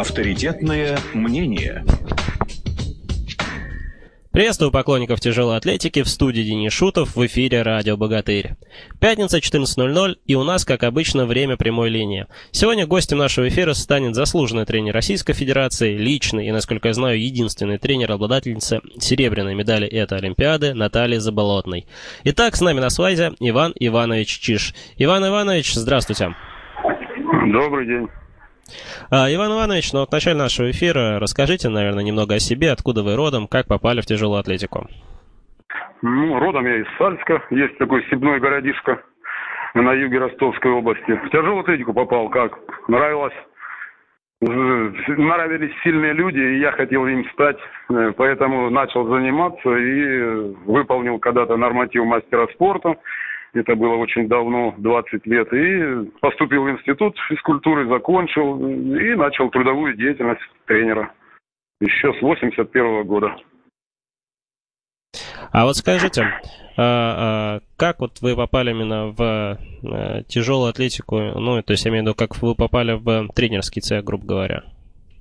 Авторитетное мнение. Приветствую поклонников тяжелой атлетики в студии Денис Шутов в эфире «Радио Богатырь». Пятница, 14.00, и у нас, как обычно, время прямой линии. Сегодня гостем нашего эфира станет заслуженный тренер Российской Федерации, личный и, насколько я знаю, единственный тренер, обладательница серебряной медали этой Олимпиады Наталья Заболотной. Итак, с нами на связи Иван Иванович Чиш. Иван Иванович, здравствуйте. Добрый день. А, Иван Иванович, ну в начале нашего эфира расскажите, наверное, немного о себе, откуда вы родом, как попали в тяжелую атлетику. Ну, родом я из Сальска, есть такой степной городишко на юге Ростовской области. В тяжелую атлетику попал, как нравилось. Нравились сильные люди, и я хотел им стать, э, поэтому начал заниматься и выполнил когда-то норматив мастера спорта. Это было очень давно, 20 лет. И поступил в институт физкультуры, закончил и начал трудовую деятельность тренера. Еще с 81 года. А вот скажите, а, а, как вот вы попали именно в а, тяжелую атлетику, ну, то есть я имею в виду, как вы попали в тренерский цех, грубо говоря?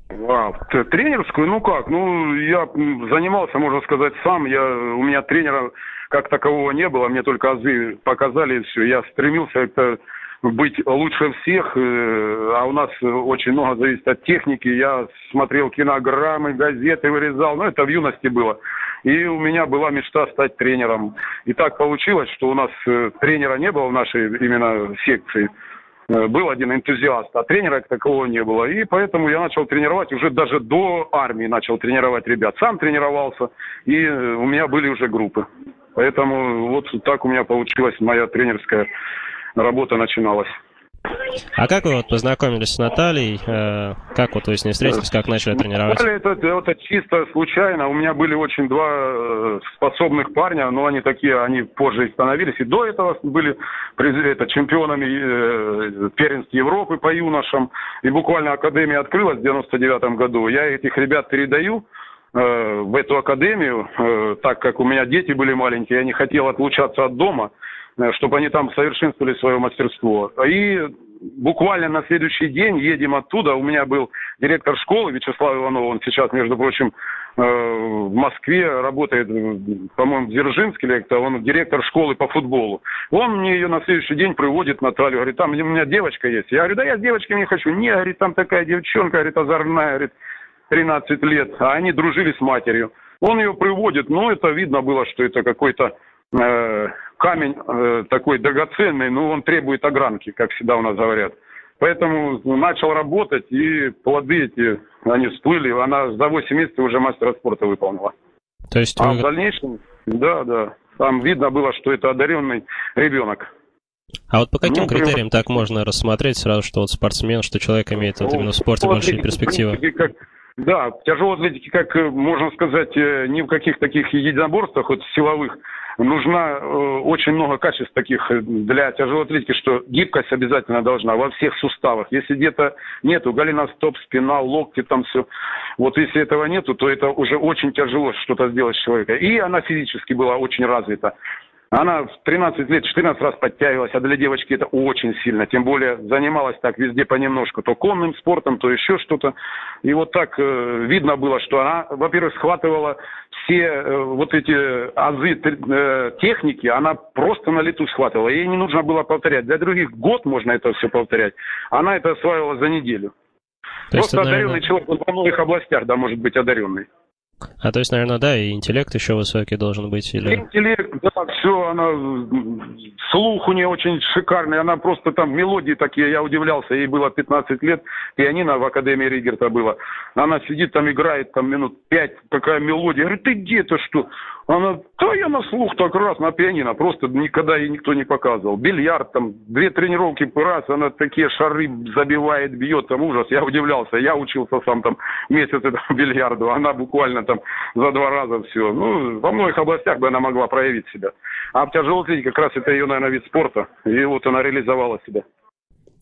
А, тренерскую, ну как, ну я занимался, можно сказать, сам. Я, у меня тренера как такового не было, мне только азы показали и все. Я стремился это быть лучше всех, э, а у нас очень много зависит от техники. Я смотрел кинограммы, газеты вырезал, ну это в юности было. И у меня была мечта стать тренером. И так получилось, что у нас э, тренера не было в нашей именно секции. Э, был один энтузиаст, а тренера как такового не было. И поэтому я начал тренировать, уже даже до армии начал тренировать ребят. Сам тренировался, и у меня были уже группы. Поэтому вот так у меня получилась моя тренерская работа начиналась. А как вы вот познакомились с Натальей? Э, как вот вы с ней встретились, как начали тренировать? Наталья, это, это чисто случайно. У меня были очень два э, способных парня, но они такие, они позже становились. И до этого были это, чемпионами э, первенств Европы по юношам. И буквально Академия открылась в 99 году. Я этих ребят передаю в эту академию, э, так как у меня дети были маленькие, я не хотел отлучаться от дома, э, чтобы они там совершенствовали свое мастерство. И буквально на следующий день едем оттуда. У меня был директор школы Вячеслав Иванов, он сейчас, между прочим, в Москве работает, по-моему, в Дзержинске, или это он директор школы по футболу. Он мне ее на следующий день приводит, Наталью, говорит, там у меня девочка есть. Я говорю, да я с девочкой не хочу. Не, говорит, там такая девчонка, говорит, озорная, говорит, 13 лет, а они дружили с матерью. Он ее приводит, но это видно было, что это какой-то э, камень э, такой драгоценный, но он требует огранки, как всегда у нас говорят. Поэтому начал работать, и плоды эти, они всплыли. Она за 8 месяцев уже мастера спорта выполнила. То есть а вы... в дальнейшем, да, да, там видно было, что это одаренный ребенок. А вот по каким ну, критериям так можно рассмотреть сразу, что вот спортсмен, что человек имеет вот именно в спорте ну, большие перспективы? Как, да, тяжелой атлетике, как э, можно сказать, э, ни в каких таких единоборствах вот, силовых нужна э, очень много качеств таких э, для тяжелой атлетики, что гибкость обязательно должна во всех суставах. Если где-то нету голеностоп, спина, локти, там все. Вот если этого нету, то это уже очень тяжело что-то сделать с человеком. И она физически была очень развита. Она в 13 лет 14 раз подтягивалась, а для девочки это очень сильно. Тем более занималась так везде понемножку. То конным спортом, то еще что-то. И вот так э, видно было, что она, во-первых, схватывала все э, вот эти азы э, техники, она просто на лету схватывала. Ей не нужно было повторять. Для других год можно это все повторять. Она это осваивала за неделю. То Просто одаренный наверное... человек, он во многих областях, да, может быть одаренный. А то есть, наверное, да, и интеллект еще высокий должен быть? Или... Интеллект, да, все, она, слух у нее очень шикарный, она просто там, мелодии такие, я удивлялся, ей было 15 лет, пианино в Академии Ригерта было. Она сидит там, играет там минут пять, такая мелодия, я говорю, ты где-то что? Она, да я на слух так раз, на пианино, просто никогда ей никто не показывал. Бильярд там, две тренировки раз, она такие шары забивает, бьет, там ужас. Я удивлялся, я учился сам там месяц этому бильярду, она буквально там за два раза все. Ну, во многих областях бы она могла проявить себя. А в тяжелой как раз это ее, наверное, вид спорта, и вот она реализовала себя.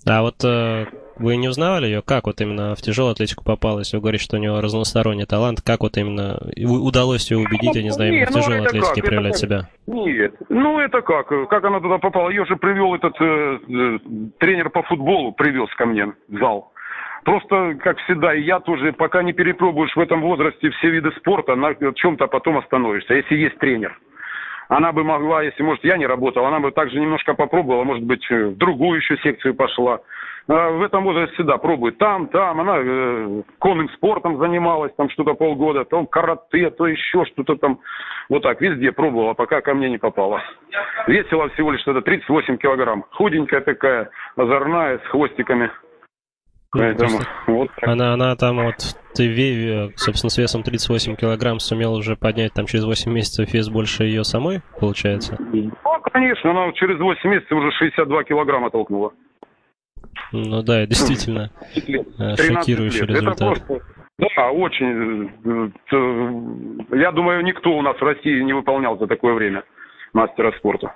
А вот э, вы не узнавали ее, как вот именно в тяжелую атлетику попалась? Вы говорите, что у нее разносторонний талант. Как вот именно удалось ее убедить, я не знаю, именно в ну, тяжелой атлетике как? проявлять это себя? Нет. Ну, это как? Как она туда попала? Ее же привел этот э, э, тренер по футболу, привез ко мне в зал. Просто, как всегда, и я тоже, пока не перепробуешь в этом возрасте все виды спорта, на чем-то потом остановишься, если есть тренер. Она бы могла, если, может, я не работал, она бы также немножко попробовала, может быть, в другую еще секцию пошла. А в этом возрасте всегда пробует там, там. Она э, конным спортом занималась, там что-то полгода, то карате, то еще что-то там. Вот так, везде пробовала, пока ко мне не попала. Весила всего лишь тогда 38 килограмм. Худенькая такая, озорная, с хвостиками. Ну, Поэтому вот Она, она там вот, ты, собственно, с весом 38 килограмм сумел уже поднять там через 8 месяцев вес больше ее самой, получается? Ну, конечно, она через 8 месяцев уже 62 килограмма толкнула. Ну да, действительно э, шокирующий результат. Это просто, да, очень. Э, я думаю, никто у нас в России не выполнял за такое время мастера спорта.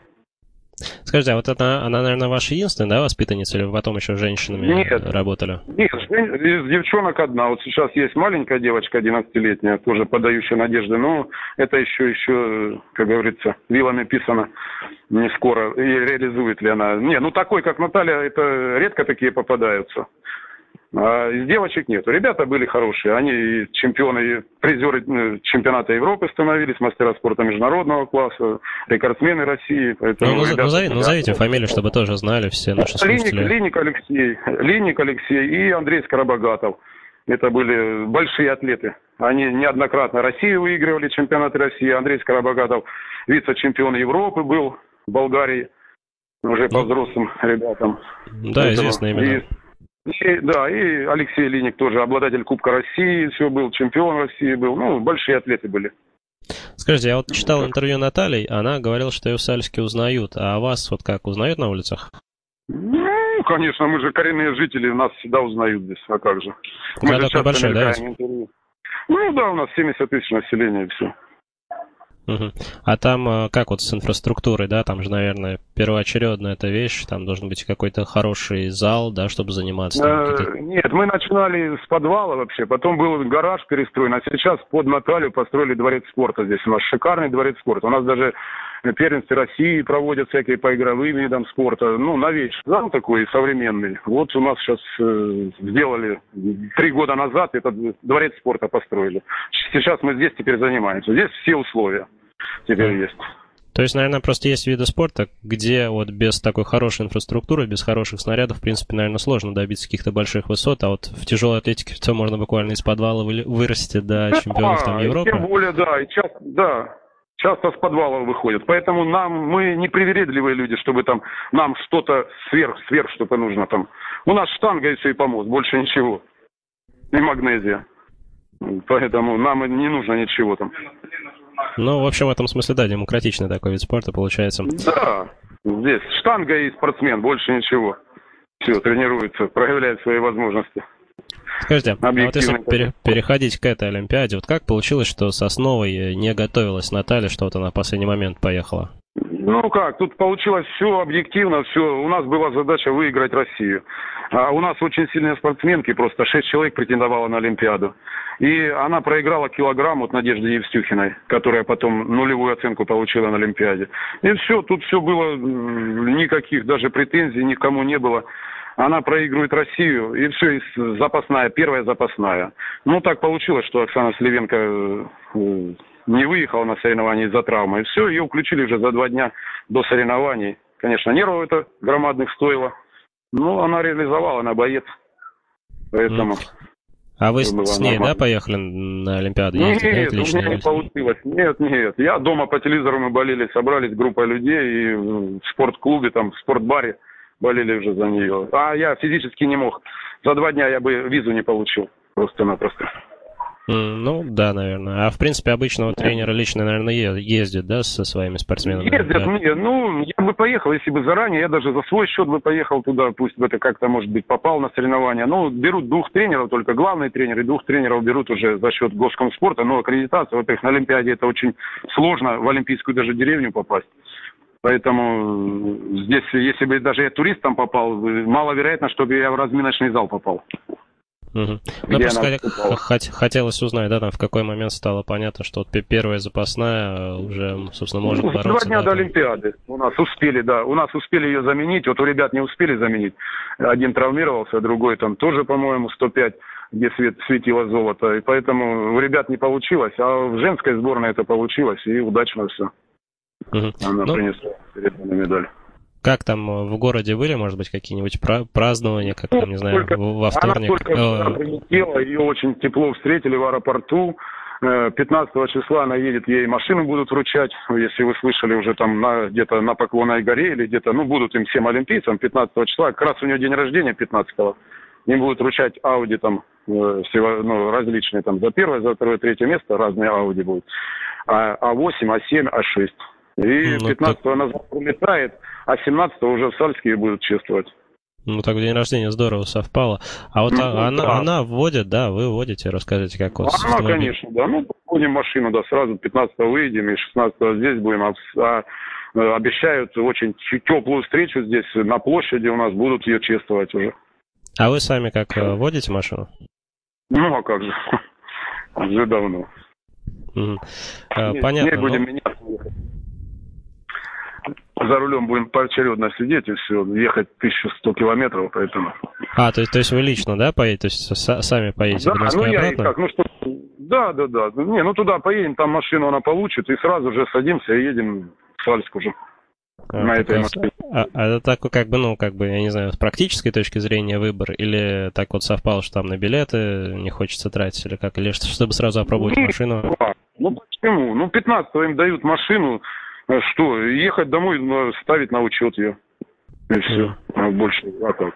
Скажите, а вот это, она, наверное, ваша единственная, да, воспитанница, или вы потом еще с женщинами нет, работали? Нет, девчонок одна. Вот сейчас есть маленькая девочка, 11-летняя, тоже подающая надежды, но это еще, еще, как говорится, вилами писано, не скоро. И реализует ли она? Не, ну такой, как Наталья, это редко такие попадаются. А из девочек нету. Ребята были хорошие. Они чемпионы, призеры э, чемпионата Европы становились, мастера спорта международного класса, рекордсмены России. Поэтому ну, назови, назовите фамилию, чтобы тоже знали все наши слушатели. Линик, Линик Алексей, Линик Алексей и Андрей Скоробогатов. Это были большие атлеты. Они неоднократно Россию выигрывали, чемпионаты России. Андрей Скоробогатов вице-чемпион Европы был в Болгарии, уже по ну, взрослым ребятам. Да, известно именно. И, да, и Алексей Линик тоже обладатель Кубка России, все был, чемпион России был, ну, большие атлеты были. Скажите, я вот читал интервью Натальи, она говорила, что ее в Сальске узнают, а вас вот как, узнают на улицах? Ну, конечно, мы же коренные жители, нас всегда узнают здесь, а как же. Мы же большой, да? Ну да, у нас 70 тысяч населения и все. Угу. А там э, как вот с инфраструктурой, да, там же, наверное, первоочередная эта вещь, там должен быть какой-то хороший зал, да, чтобы заниматься. Э, нет, мы начинали с подвала вообще, потом был гараж перестроен, а сейчас под Наталью построили дворец спорта здесь. У нас шикарный дворец спорта. У нас даже первенстве России проводят всякие по игровым видам спорта. Ну, новейший зал такой современный. Вот у нас сейчас э, сделали три года назад этот дворец спорта построили. Сейчас мы здесь теперь занимаемся. Здесь все условия теперь есть. То есть, наверное, просто есть виды спорта, где вот без такой хорошей инфраструктуры, без хороших снарядов, в принципе, наверное, сложно добиться каких-то больших высот, а вот в тяжелой атлетике все можно буквально из подвала вырасти до чемпионов там Европы. Тем более, да, и часто, да, часто с подвала выходят. Поэтому нам, мы не привередливые люди, чтобы там нам что-то сверх, сверх что-то нужно там. У нас штанга и все и помог, больше ничего. И магнезия. Поэтому нам не нужно ничего там. Ну, в общем, в этом смысле, да, демократичный такой вид спорта получается. Да, здесь штанга и спортсмен, больше ничего. Все, тренируется, проявляет свои возможности. Скажите, а вот если пере, переходить к этой Олимпиаде, вот как получилось, что с основой не готовилась Наталья, что вот она в последний момент поехала? Ну как, тут получилось все объективно, все. У нас была задача выиграть Россию. А у нас очень сильные спортсменки, просто шесть человек претендовало на Олимпиаду. И она проиграла килограмм от Надежды Евстюхиной, которая потом нулевую оценку получила на Олимпиаде. И все, тут все было, никаких даже претензий никому не было. Она проигрывает Россию, и все, и запасная, первая запасная. Ну, так получилось, что Оксана Сливенко э, не выехала на соревнования из-за травмы. И все, ее включили уже за два дня до соревнований. Конечно, нервов это громадных стоило. Но она реализовала, она боец. Поэтому... А вы с, с ней, нормально. да, поехали на Олимпиаду? Нет, нет, у меня не получилось. Нет, нет. Я дома по телевизору мы болели, собрались группа людей и в спортклубе, там, в спортбаре болели уже за нее. А я физически не мог. За два дня я бы визу не получил. Просто-напросто. Ну, да, наверное. А в принципе обычного тренера лично, наверное, ездит, да, со своими спортсменами? Ездят, да? не, ну, я бы поехал, если бы заранее, я даже за свой счет бы поехал туда, пусть бы это как-то, может быть, попал на соревнования. Ну, берут двух тренеров, только главный тренер, и двух тренеров берут уже за счет госкомспорта, но аккредитация, во-первых, на Олимпиаде это очень сложно, в Олимпийскую даже деревню попасть. Поэтому здесь, если бы даже я туристом попал, маловероятно, чтобы я в разминочный зал попал. Угу. Ну, просто хот- хотелось узнать, да, там в какой момент стало понятно, что вот первая запасная уже, собственно, может ну, бороться. Два дня да, до там... Олимпиады у нас успели, да, у нас успели ее заменить, вот у ребят не успели заменить. Один травмировался, другой там тоже, по-моему, 105 где свет, светило золото. И поэтому у ребят не получилось, а в женской сборной это получилось, и удачно все. Угу. Она ну, принесла серебряную медаль. Как там э, в городе были, может быть, какие-нибудь празднования, как там, не знаю, только, во вторник? Она только прилетела, ее очень тепло встретили в аэропорту. 15 э, числа она едет, ей машину будут вручать, если вы слышали уже там на, где-то на Поклонной горе или где-то, ну, будут им всем олимпийцам 15 числа, как раз у нее день рождения 15-го, им будут вручать Ауди там, э, всего, ну, различные там, за первое, за второе, третье место разные Ауди будут, а, А8, А7, А6. И ну, 15 так... она улетает, а 17 уже в Сальске будут чествовать. Ну, так день рождения здорово совпало. А вот ну, а, она, да. она вводит, да, вы вводите, расскажите, как вот... Она, конечно, да. Ну, будем машину, да, сразу 15 выйдем и 16 здесь будем. А, а, обещают очень теплую встречу здесь на площади у нас, будут ее чествовать уже. А вы сами как э, водите машину? Ну, а как же. Уже давно. Угу. Понятно. Не будем но... меняться за рулем будем поочередно сидеть и все, ехать 1100 километров, поэтому... А, то есть, то есть вы лично, да, поедете? То есть сами поедете? Да, ну я и как, ну что... Да, да, да. Не, ну туда поедем, там машину она получит, и сразу же садимся и едем в Сальск уже. А, на этой машине. А, а это такой, как бы, ну, как бы, я не знаю, с практической точки зрения выбор, или так вот совпало, что там на билеты не хочется тратить, или как, или чтобы сразу опробовать ну, машину? Ну, почему? Ну, 15 им дают машину, что, ехать домой, ставить на учет ее. И все. А больше, а как?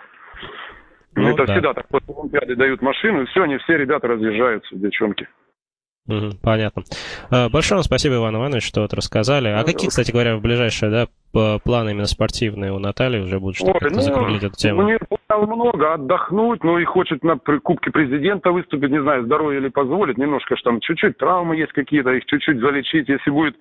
Ну, это да. всегда так. После Олимпиады дают машину, и все, они все ребята разъезжаются, девчонки. Угу, понятно. А, большое вам спасибо, Иван Иванович, что вот рассказали. А какие, кстати говоря, в ближайшие да, планы именно спортивные у Натальи уже будут, чтобы как-то ну, закруглить эту тему? Мне много отдохнуть, но и хочет на Кубке Президента выступить, не знаю, здоровье ли позволит, немножко ж там чуть-чуть травмы есть какие-то, их чуть-чуть залечить, если будет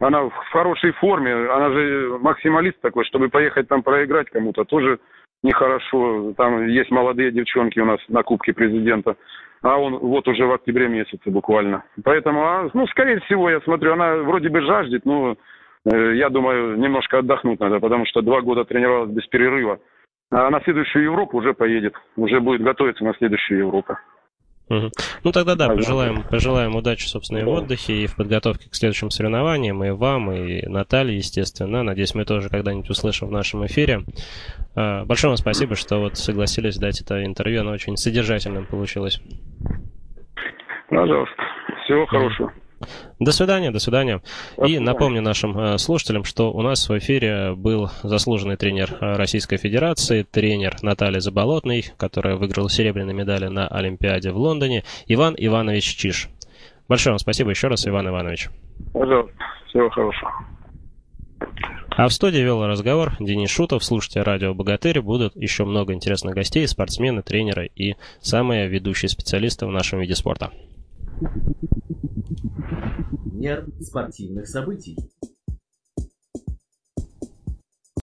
она в хорошей форме, она же максималист такой, чтобы поехать там проиграть кому-то, тоже нехорошо. Там есть молодые девчонки у нас на Кубке Президента, а он вот уже в октябре месяце буквально. Поэтому, а, ну, скорее всего, я смотрю, она вроде бы жаждет, но э, я думаю, немножко отдохнуть надо, потому что два года тренировалась без перерыва. А на следующую Европу уже поедет, уже будет готовиться на следующую Европу. Угу. Ну тогда да, пожелаем, пожелаем удачи, собственно, и в отдыхе, и в подготовке к следующим соревнованиям, и вам, и Наталье, естественно. Надеюсь, мы тоже когда-нибудь услышим в нашем эфире. А, большое вам спасибо, что вот согласились дать это интервью, оно очень содержательным получилось. Пожалуйста. Всего хорошего. До свидания, до свидания. И напомню нашим э, слушателям, что у нас в эфире был заслуженный тренер э, Российской Федерации, тренер Наталья Заболотный, которая выиграла серебряные медали на Олимпиаде в Лондоне, Иван Иванович Чиш. Большое вам спасибо еще раз, Иван Иванович. Пожалуйста, всего хорошего. А в студии вел разговор Денис Шутов. Слушайте радио «Богатырь». Будут еще много интересных гостей, спортсмены, тренеры и самые ведущие специалисты в нашем виде спорта. Нерв спортивных событий.